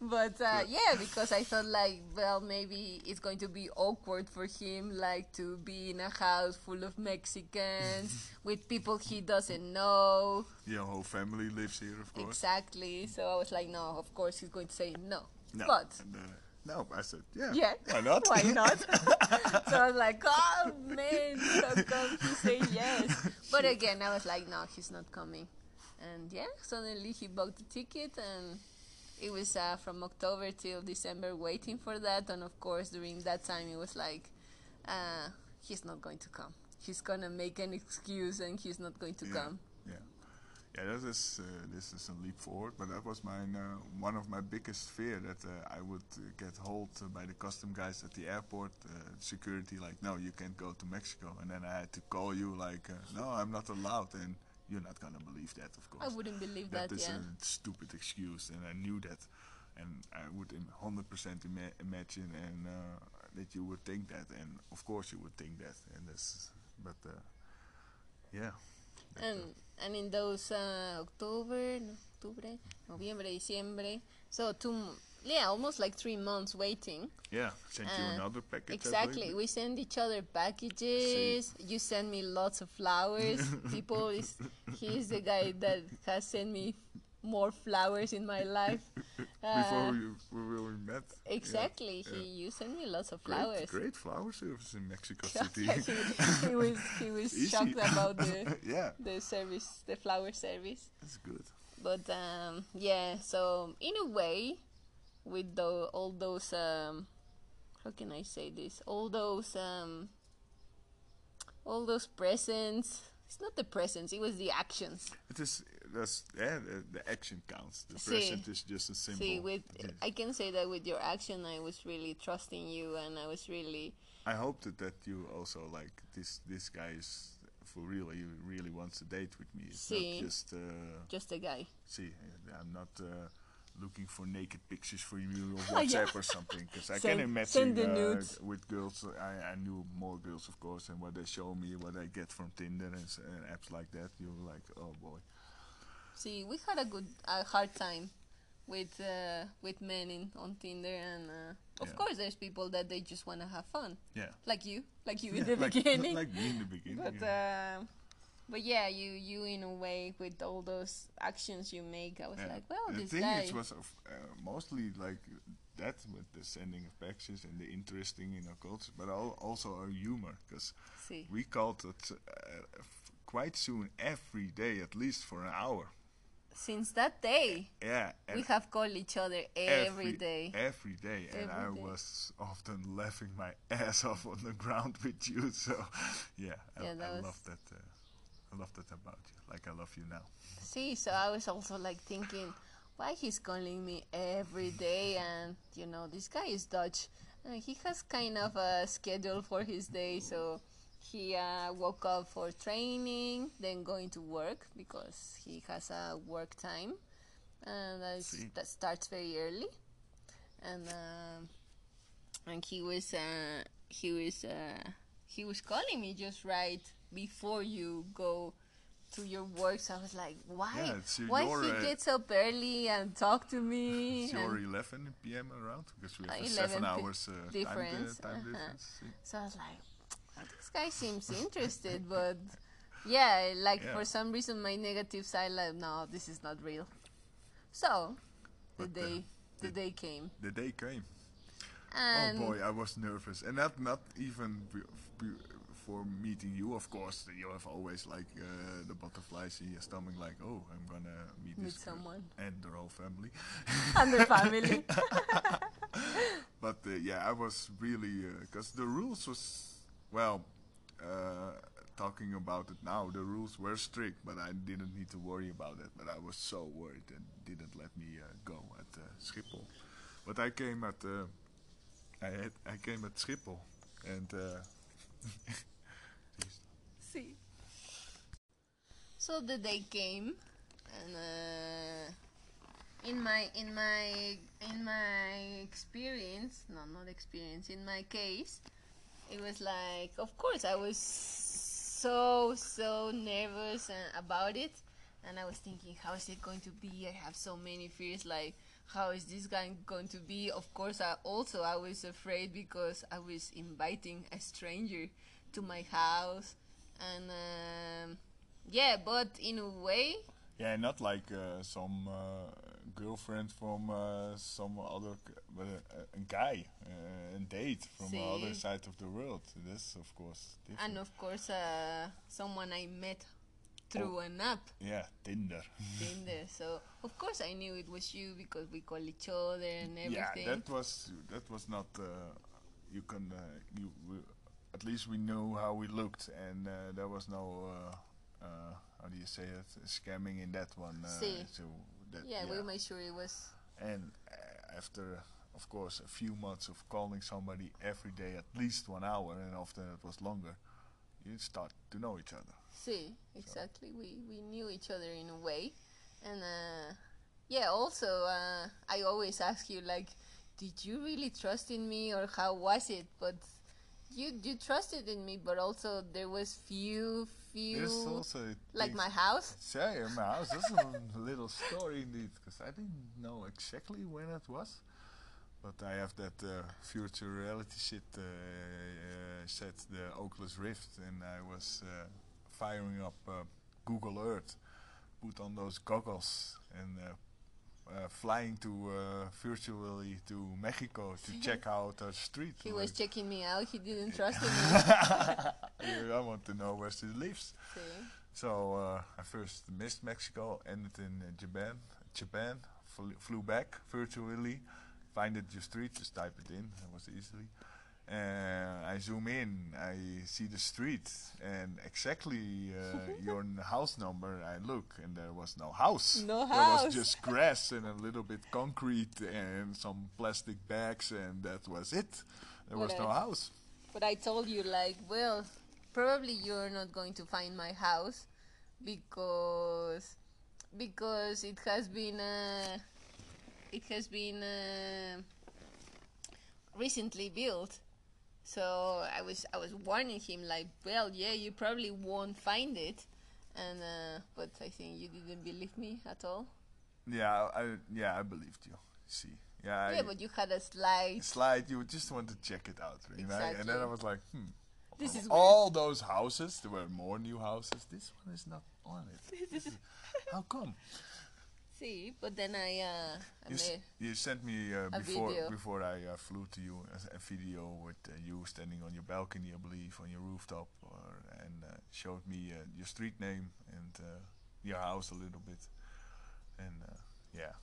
but uh, yeah, because I thought like, well, maybe it's going to be awkward for him, like to be in a house full of Mexicans with people he doesn't know. Your whole family lives here, of course. Exactly. So I was like, no, of course he's going to say no. No, But and, uh, no, I said, yeah, yeah. why not? Why not? so I was like, oh man, how come he say yes? But again, I was like, no, he's not coming. And yeah, suddenly he bought the ticket and it was uh, from October till December waiting for that. And of course, during that time, it was like, uh, he's not going to come. He's gonna make an excuse and he's not going to yeah, come. Yeah, yeah. That is uh, this is a leap forward, but that was mine. Uh, one of my biggest fear that uh, I would uh, get hold uh, by the custom guys at the airport, uh, security. Like, no, you can't go to Mexico. And then I had to call you, like, uh, no, I'm not allowed. And you're not gonna believe that, of course. I wouldn't believe that, that is yeah. a stupid excuse, and I knew that, and I would 100% ima- imagine and uh, that you would think that, and of course you would think that, and this, but uh, yeah. that, uh, And and in those uh, October, no, Octubre, Noviembre, Diciembre, so two, yeah, almost like three months waiting. yeah, sent you uh, another package. Exactly, we send each other packages. You send me lots of flowers. People is he's the guy that has sent me more flowers in my life. Before Uh, we, we, we met. exactly, yeah. he you send me lots of Great, flowers. great flower service in Mexico City. he, he was he was Easy. shocked about the yeah, the service, the flower service. that's good. but um, yeah so in a way with the, all those um, how can i say this all those um, all those presents it's not the presents it was the actions It is that's yeah. The, the action counts. The See. present is just a symbol. see with Yeah. i can say that with your action i was really trusting you and i was really I hope that, that you also like this. This guy is for real. He really wants a date with me. It's See. not just uh, just a guy see. I'm not uh, looking for naked pictures for you on Oh, yeah. WhatsApp or something. Because I Send- can imagine uh, with girls. I, I knew more girls, of course, and what they show me, what I get from Tinder and, and apps like that. You're like, oh boy. see we had a good a hard time with uh, with men in on tinder and uh, of Yeah. course there's people that they just want to have fun Yeah. like you like you Yeah, in the like, beginning like me in the beginning. but uh, but yeah, you you in a way with all those actions you make, I was like, well, the this thing guy. is was uh, mostly like that with the sending of packages and the interesting in our culture, but al- also our humor because we called it uh, f- quite soon every day at least for an hour. since that day, yeah, we have called each other every day. every day, and I day. was often laughing my ass off on the ground with you. So, yeah, I, Yeah, that I love that. Uh, I love that about you. Like I love you now. See, so I was also like thinking, why he's calling me every day? And you know, this guy is Dutch, and he has kind of a schedule for his day. So he uh, woke up for training, then going to work because he has a work time, and that, is, that starts very early. And um and he was uh, he was uh, he was calling me just right before you go to your work. So I was like, why? Yeah, why he uh, gets up early and talk to me? It's your 11 p.m. around because we have a seven hours uh, time, di- difference, time uh-huh. difference. See? so I was like, "Oh, this guy seems interested, but yeah, like Yeah. for some reason my negative side, like, no, this is not real. So the But, day, the the- day came, The day came. and oh boy, I was nervous, and not not even be, be, meeting you. Of course, you have always like uh, the butterflies in your stomach, like, oh, I'm gonna meet, Meet this someone. and their whole family. and the family. But uh, yeah, I was really because the rules was well. Uh, talking about it now, the rules were strict, but I didn't need to worry about it. But I was so worried and didn't let me uh, go at uh, Schiphol. But I came at uh, I had, I came at Schiphol and uh, So the day came, and uh, in my in my in my experience, no, not experience, in my case, it was like, of course, I was so so nervous and about it, and I was thinking, how is it going to be? I have so many fears, like. How is this guy going to be? Of course, I also I was afraid because I was inviting a stranger to my house, and um, yeah, but in a way, yeah, not like uh, some uh, girlfriend from uh, some other, c- but a, a guy, uh, a date from the other side of the world. This, of course, different. and of course, uh, someone I met through an app, yeah, Tinder. Tinder. So of course I knew it was you because we call each other and everything. Yeah, that was that was not. Uh, you can uh, you at least we knew how we looked, and uh, there was no uh, uh, how do you say it scamming in that one. Uh, See. So that, yeah, we made sure it was. And uh, after, of course, a few months of calling somebody every day, at least one hour, and often it was longer, you start to know each other. See, exactly. We we knew each other in a way, and uh, yeah. Also, uh, I always ask you like, did you really trust in me, or how was it? But you you trusted in me, but also there was few few There's also like my house. Yeah, yeah, my house. That's a little story indeed, because I didn't know exactly when it was. But I have that uh, future reality shit uh, uh, set, the Oculus Rift, and I was uh, firing up uh, Google Earth, put on those goggles, and uh, flying to uh, virtually to Mexico to check out our street. He was checking me out. He didn't trust me. I want to know where she lives. See? So uh, I first missed Mexico, ended in uh, Japan. Japan flew, flew back virtually, find it your street, just type it in. It was easily. Uh, I zoom in, I see the street, and exactly uh, your house number. I look, and there was no house. No There house. was just grass and a little bit concrete and some plastic bags, and that was it. There was What no house. But I told you like, well, probably you're not going to find my house because because it has been uh, it has been uh, recently built. So I was I was warning him like, well, yeah, you probably won't find it, and uh, but I think you didn't believe me at all. Yeah, I yeah I believed you. See, yeah, yeah, I, but you had a slide. slide, you just want to check it out, right? And then I was like, hmm. This is all those houses. There were more new houses. This one is not on it. This is- How come? See, but then I uh, I You, you sent me uh, before video. before I uh, flew to you a, a video with uh, you standing on your balcony, I believe, on your rooftop, or, and uh, showed me uh, your street name and uh, your house a little bit. and uh, yeah,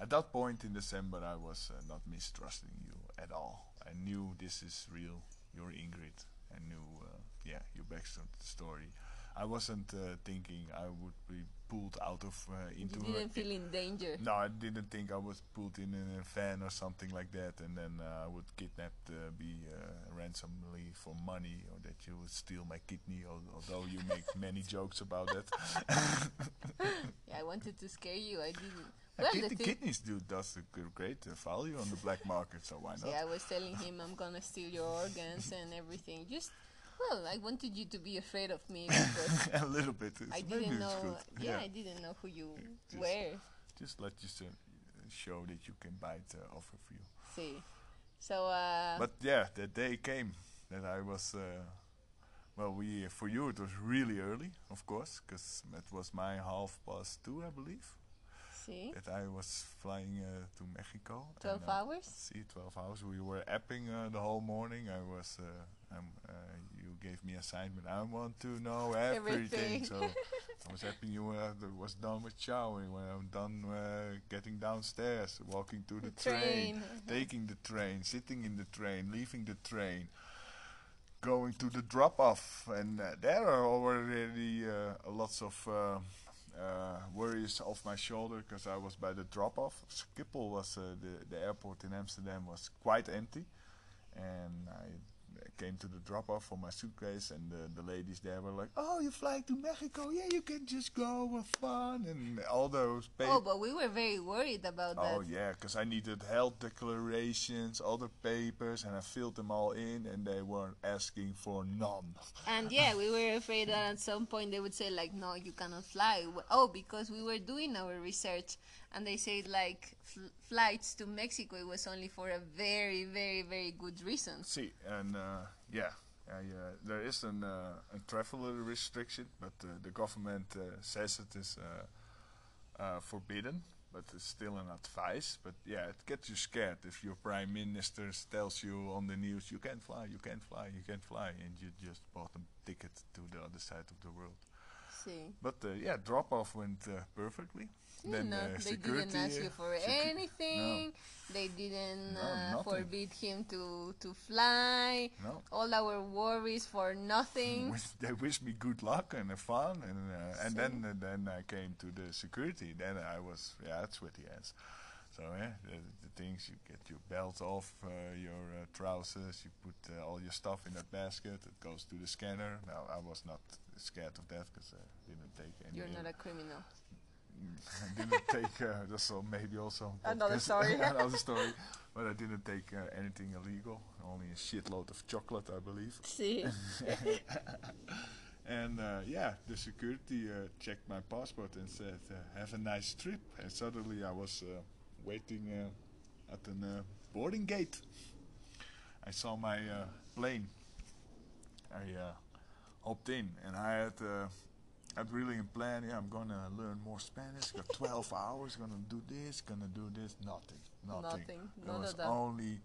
at that point in December, I was uh, not mistrusting you at all. I knew this is real. You're Ingrid. I knew, uh, yeah, your backstory. I wasn't uh, thinking I would be pulled out of uh, into. You didn't feel in danger. no, I didn't think I was pulled in in a van or something like that, and then uh, I would kidnapped, uh, be uh, ransomly for money, or that you would steal my kidney. Although you make many jokes about that. Yeah, I wanted to scare you. I didn't. Uh, Well, kid- the kidneys do does a great uh, value on the black market, so why not? I was telling him I'm gonna steal your organs and everything. Just, well, I wanted you to be afraid of me because a little bit. It's, I didn't know. good. Yeah, I didn't know who you Just- were. just let you s- show that you can bite uh, off of you. See, so uh, But yeah, the day came that I was. Uh, well, we for you it was really early, of course, because it was my half past two, I believe, see, that I was flying uh, to Mexico. twelve uh, hours. See, 12 hours. We were apping uh, the whole morning. I was, uh, uh, you gave me assignment. I want to know everything. Everything. so I was happy you. Uh, th- was done with showering. When I'm done uh, getting downstairs, walking to the, train, taking the train, sitting in the train, leaving the train, going to the drop off, and uh, there are already uh, lots of. Uh, uh, worries off my shoulder because I was by the drop off. Schiphol was uh, the the airport in Amsterdam was quite empty, and I came to the drop off for my suitcase, and the, the ladies there were like, "Oh, you're flying to Mexico? Yeah, you can just go have fun," and all those papers. Oh, but we were very worried about that. Oh yeah, because I needed health declarations, other papers, and I filled them all in, and they weren't asking for none. And yeah, we were afraid that at some point they would say like, "No, you cannot fly." Oh, because we were doing our research, and they said like fl- flights to Mexico it was only for a very, very, very good reason. See, and uh, yeah, I, uh, there is an, uh, a travel restriction, but uh, the government uh, says it is uh, uh, forbidden, but it's still an advice. But yeah, it gets you scared if your prime minister tells you on the news you can't fly, you can't fly, you can't fly, and you just bought a ticket to the other side of the world. See, But uh, yeah, drop off went uh, perfectly. Then no, uh, they didn't ask uh, you for secu- anything. They didn't No, uh, forbid him to to fly. No. All our worries for nothing. They wished me good luck and uh, fun, and uh, and then uh, then I came to the security. Then I was yeah, that's sweaty ass. So yeah, the, the things you get your belt off, uh, your uh, trousers, you put uh, all your stuff in that basket. It goes to the scanner. Now I was not scared of that because I didn't take any. You're not a criminal. I didn't take. Uh, that's all, maybe also Another story. another story. But I didn't take uh, anything illegal. Only a shitload of chocolate, I believe. See, And uh, yeah, the security uh, checked my passport and said, uh, "Have a nice trip." And suddenly I was uh, waiting uh, at the uh, boarding gate. I saw my uh, plane. I uh, hopped in, and I had had really a plan. Yeah, I'm gonna learn more Spanish. Got 12 hours. Gonna do this. Gonna do this. Nothing. Nothing. Nothing. It None was of that. only.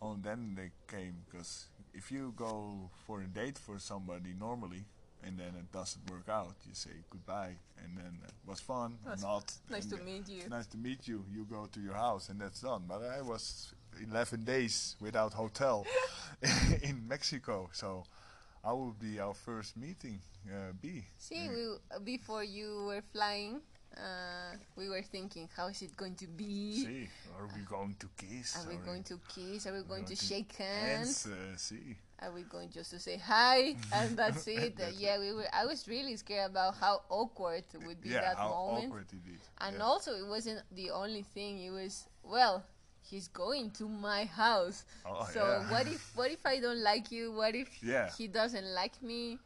On then they came because if you go for a date for somebody normally and then it doesn't work out, you say goodbye and then it was fun Was not. nice to meet you. Nice to meet you. You go to your house and that's done. But I was 11 days without hotel in Mexico, so I will be our first meeting. Uh, B. See, we, before you were flying, uh, we were thinking, how is it going to be? See, are we going to kiss? Are we going to kiss? Are we going to going to shake hands? Uh, see. Are we going just to say hi and that's it? That's yeah, we were. I was really scared about how awkward would be yeah, that how moment. awkward it is. And yeah. also, it wasn't the only thing. It was well, he's going to my house. Oh, so yeah. what if what if I don't like you? What if Yeah. he doesn't like me?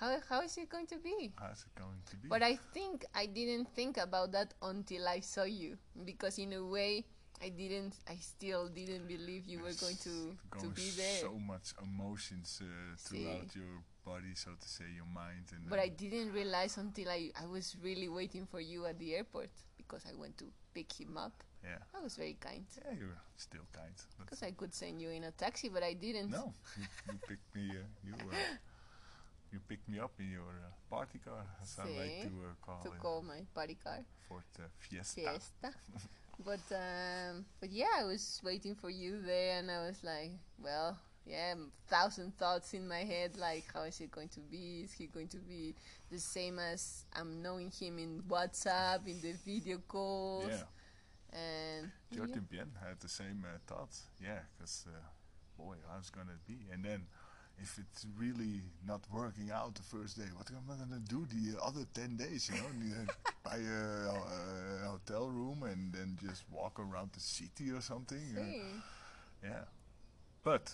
How how is it going to be? How's it going to be? But I think I didn't think about that until I saw you because in a way I didn't I still didn't believe you were going to to be there. so much emotions uh, See. throughout your body, so to say, your mind, and But I didn't realize until I, I was really waiting for you at the airport because I went to pick him up. Yeah, I was very kind yeah, you're still kind. Because I could send you in a taxi, but I didn't. no, you, you picked me. Uh, you uh, you picked me up in your uh, party car, as I like to uh, call to it, call my party car Ford uh, Fiesta. fiesta. but um, but yeah, I was waiting for you there, and I was like, well, yeah, thousand thoughts in my head, like how is it going to be? Is he going to be the same as I'm knowing him in WhatsApp, in the video calls, Yeah, and yeah. Bien had the same uh, thoughts. Yeah, because uh, boy, how's gonna be? And then, if it's really not working out the first day, what am I gonna do the other ten days? You know, buy a, a hotel room and then just walk around the city or something. uh, yeah, but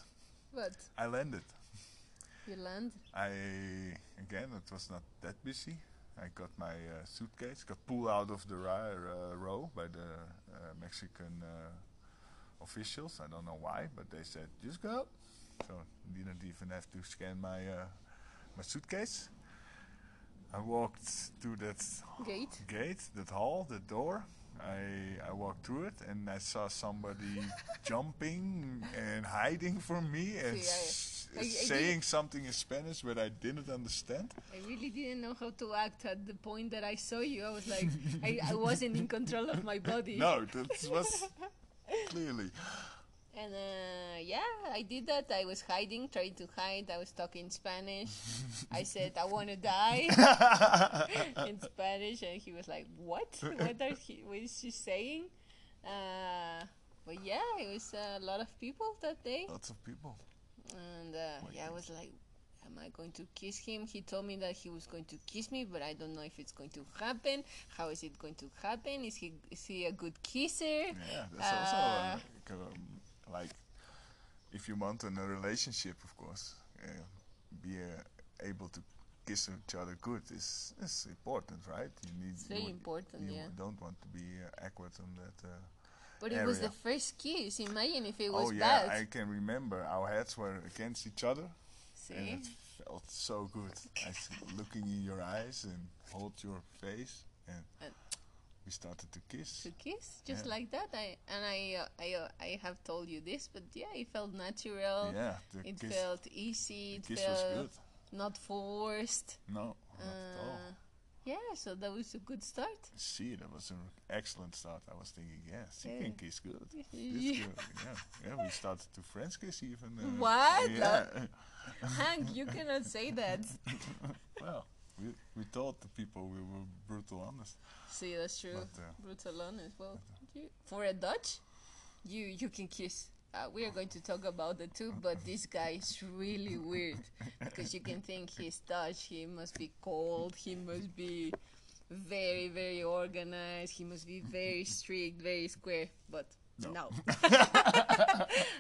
but I landed. you land. I again, it was not that busy. I got my uh, suitcase, got pulled out of the uh, row by the Mexican uh, officials. I don't know why, but they said just go. So didn't even have to scan my uh, my suitcase. I walked to that Gate. gate, that hall, that door. I I walked through it and I saw somebody jumping and hiding from me and I- I- saying something in Spanish but I didn't understand. I really didn't know how to act at the point that I saw you. I was like, I, I wasn't in control of my body. No, that was clearly. And uh, yeah, I did that. I was hiding, trying to hide. I was talking Spanish. I said, I want to die in Spanish. And he was like, What? What, are he, what is she saying? Uh, but yeah, it was a lot of people that day. Lots of people. And uh, yeah, I was like, Am I going to kiss him? He told me that he was going to kiss me, but I don't know if it's going to happen. How is it going to happen? Is he is he a good kisser? Yeah, that's also Uh, like, um, like if you want in a relationship, of course, uh, be uh, able to kiss each other good is is important, right? You need It's very you, important, You yeah. don't want to be uh, awkward on that. Uh, But it was the first kiss. Imagine if it was oh yeah, bad. I can remember our heads were against each other, See? and it felt so good. I looking in your eyes and hold your face, and And- we started to kiss. to kiss just Yeah. like that. I and I uh, I uh, I have told you this, but yeah, it felt natural. yeah, It felt easy. It the kiss was felt good. not forced. No, not at all. Uh, yeah, so that was a good start. See, that was an excellent start. I was thinking, yes, you Yeah. can kiss good. This Yeah. good. Yeah, yeah. We started to French kiss even. Uh, What? Yeah. Hank, you cannot say that. well, we we told the people we were brutal honest. See, that's true. But, uh, Brutal honest. well. You- For a Dutch, you you can kiss. Uh, we are going to talk about the two, but this guy is really weird because you can think he's Dutch. He must be cold. He must be very very organized. He must be very strict, very square. But No. no,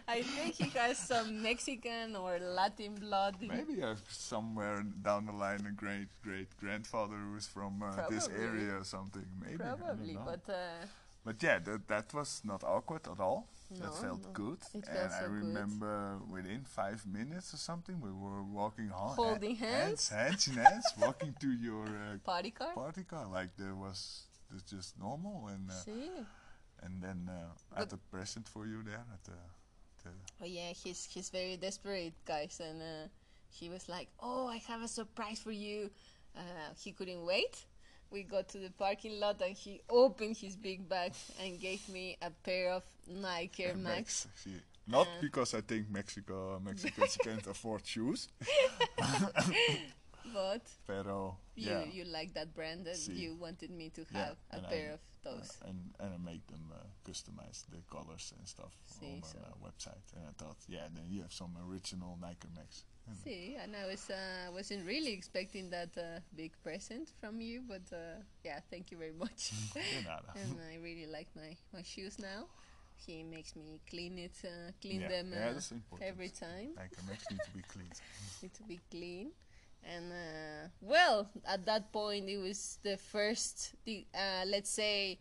I think he has some Mexican or Latin blood. Maybe have somewhere down the line a great great grandfather who is from uh, this area or something. Maybe Probably, but uh, But yeah, that that was not awkward at all. No, that felt no. good. It and I so good. remember within five minutes or something, we were walking ha- Holding hands, hands in hands, walking to your uh, party car. party car like there was it's just normal. And uh, See. and then uh, I had a present for you there at the. the Oh yeah, he's he's very desperate, guys, and uh, he was like, "Oh, I have a surprise for you." Uh, he couldn't wait. We got to the parking lot, and he opened his big bag and gave me a pair of Nike Air uh, Max. Not Uh, because I think Mexico Mexicans can't afford shoes, But pero you yeah, you like that brand, and See. you wanted me to Yeah, have a and I- pair of uh, those. and and I make them uh, customize the colors and stuff See, on so- my uh, website. And I thought, yeah, then you have some original Nike Max. And See, and I was uh, wasn't really expecting that uh, big present from you, but uh, yeah, thank you very much. and I really like my, my shoes now. He makes me clean it, uh, clean yeah, them yeah, uh, that's important. every time. Nike Max need to be cleaned. Need to be clean. And uh, well, at that point, it was the first, the uh, let's say,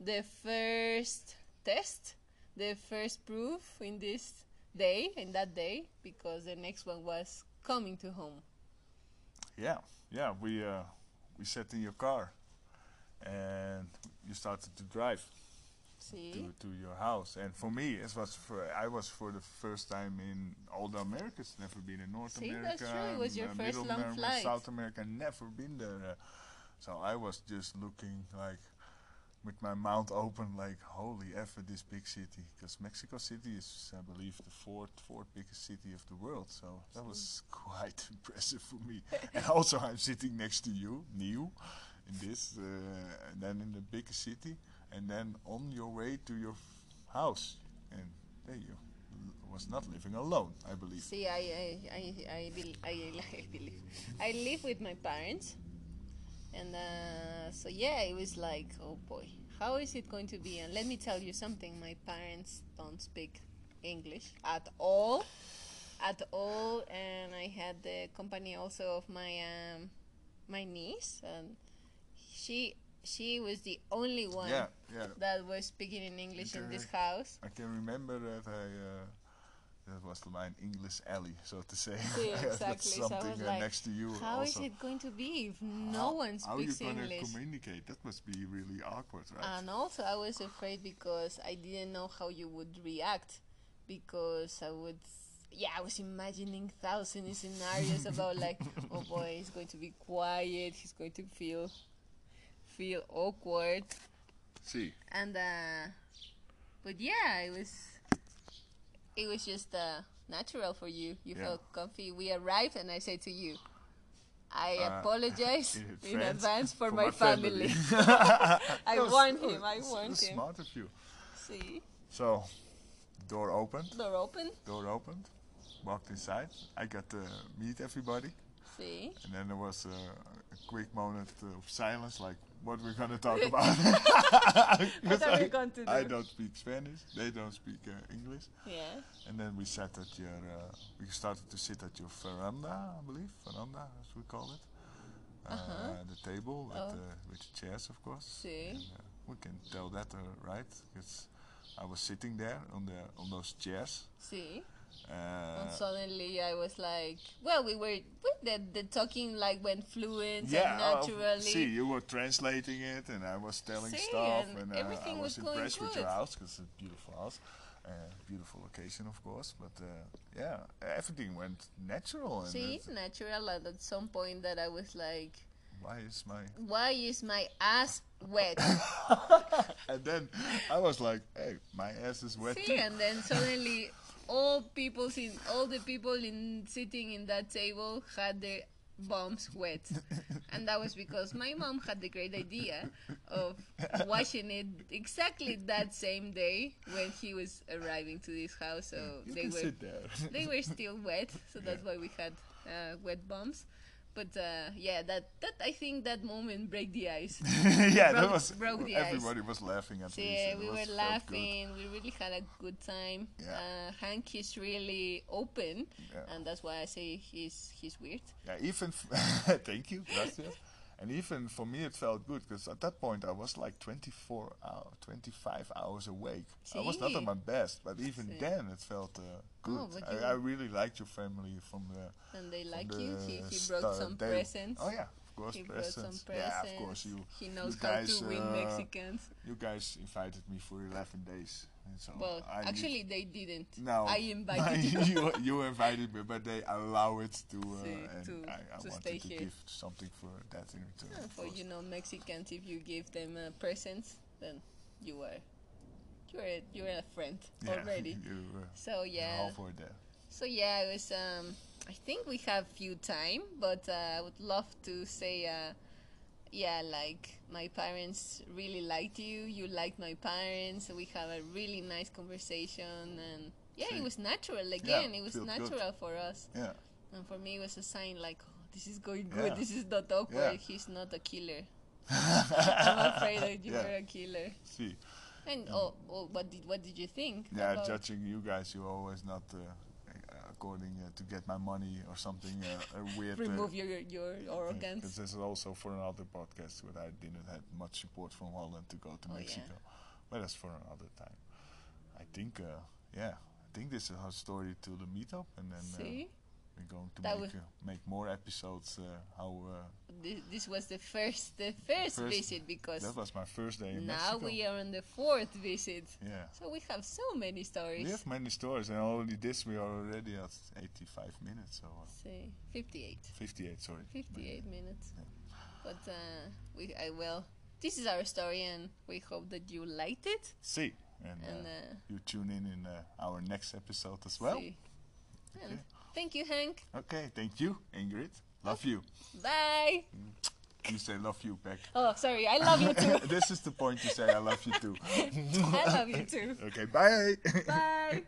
the first test, the first proof in this day, and that day, because the next one was coming to home. Yeah, yeah. We uh, we sat in your car, and you started to drive. See? to, to your house. And for me, it was for I was for the first time in all the Americas. Never been in North See, America. that's true. It was your uh, first Middle long America, flight. South America. Never been there. Uh, so I was just looking like with my mouth open, like holy at this big city. Because Mexico City is, I believe, the fourth fourth biggest city of the world. So that was quite impressive for me. and also, I'm sitting next to you, new, in this, uh, and then in the biggest city, and then on your way to your house, and there you was not living alone, I believe. See, I I I I, I, I believe I live with my parents, and uh, so yeah, it was like, oh boy, how is it going to be? And let me tell you something: my parents don't speak English at all, at all, and I had the company also of my um, my niece, and she she was the only one Yeah, yeah. that was speaking in English in this house. I can remember that I. Uh, that was my English alley, so to say. That's exactly. So I something was uh, like, next to you. How is also. it going to be if no How- one How are you speaks gonna English? communicate? That must be really awkward, right? And also, I was afraid because I didn't know how you would react. Because I would, yeah, I was imagining thousand scenarios about like, oh boy, he's going to be quiet. He's going to feel, feel awkward. See, And uh, but yeah, it was, it was just uh, natural for you. You Yeah. felt comfy. We arrived, and I said to you. I Uh, apologize in in, advance for, for my, my family. family. I was- warned him. I warned him. Smart of you. See, So, door opened. door open. Door opened. Walked inside. I got to meet everybody, See, and then there was a quick moment of silence, like what we're gonna talk about. What are we going to I do? don't speak Spanish. They don't speak uh, English. yeah. And then we sat at your. Uh, we started to sit at your veranda, I believe, veranda as we call it. Uh, Uh-huh. The table with, Oh. uh, with the chairs, of course. See. Uh, we can tell that, uh, right? Because I was sitting there on the on those chairs. See, Uh, and suddenly I was like, well, we were with the, the talking like went fluent yeah, and uh, naturally. see, you were translating it, and I was telling See, stuff, and and, uh, everything I was was going impressed with your house because it's a beautiful house, uh, beautiful location, of course. But uh, yeah, everything went natural. And See, it- natural. And at some point that I was like, why is my why is my ass wet? and then I was like, "Hey, my ass is wet See, too." and then suddenly all people in all the people in sitting in that table had their bombs wet, and that was because my mom had the great idea of washing it exactly that same day when he was arriving to this house. So you they were they were still wet, so that's why we had uh, wet bums. But uh, yeah, that that I think that moment break the ice. yeah, that was broke the ice. everybody was laughing at So, yeah, we was- were laughing. We really had a good time. Yeah. Uh, Hank is really open, Yeah. and that's why I say he's he's weird. Yeah, even f- thank you, gracias. And even for me, it felt good because at that point I was like 24 hours, 25 hours awake. I was not at my best, but even See. then it felt uh, good. Oh, I, I really liked your family from the. And they like the you. He, he brought some day- presents. Oh yeah, of course, He brought some presents. Yeah, of course you. He knows you how guys, to win uh, Mexicans. You guys invited me for 11 days, so Well, I actually, they didn't. no, I invited you. you. you invited me, but they allow it to, uh, See, and to- I, I to wanted stay to here. give something for that in return. Of for you know Mexicans, if you give them uh, presents, then you are you're a, you're a friend Yeah, already. You, uh, So yeah. all for that. So yeah, it was. Um, I think we have few time, but uh, I would love to say, uh, yeah, like my parents really liked you. You liked my parents. So we have a really nice conversation, and yeah, See. it was natural again. it was felt good. natural for us, Yeah. and for me, it was a sign like, oh, this is going Yeah. good. This is not awkward. Yeah. He's not a killer. I'm afraid that you Yeah. were a killer. See, And oh, oh, what did what did you think? yeah, judging you guys, you always not uh, according uh, to get my money or something uh, a weird. remove uh, your your thing. arrogance. This is also for another podcast, where I didn't have much support from Holland to go to Oh, yeah. Mexico. But that's for another time. I think, uh, yeah, I think this is our story to the meetup, and then uh, we're going to That make uh, make more episodes. Uh, how This, was the first the first, First- visit because that was my first day in now Mexico. we are on the fourth visit. yeah. So we have so many stories. We have many stories, and only this we are already at 85 minutes, so Say 58. 58. Sorry. 58 minutes. But uh, we I will this is our story, and we hope that you liked it. See, and, And, uh, uh, you tune in in uh, our next episode as well. See. Okay. thank you, Hank. Okay, thank you, Ingrid. Love you. Bye. You say love you back. Oh, sorry. I love you too. this is the point you say I love you too. I love you too. Okay, bye. Bye.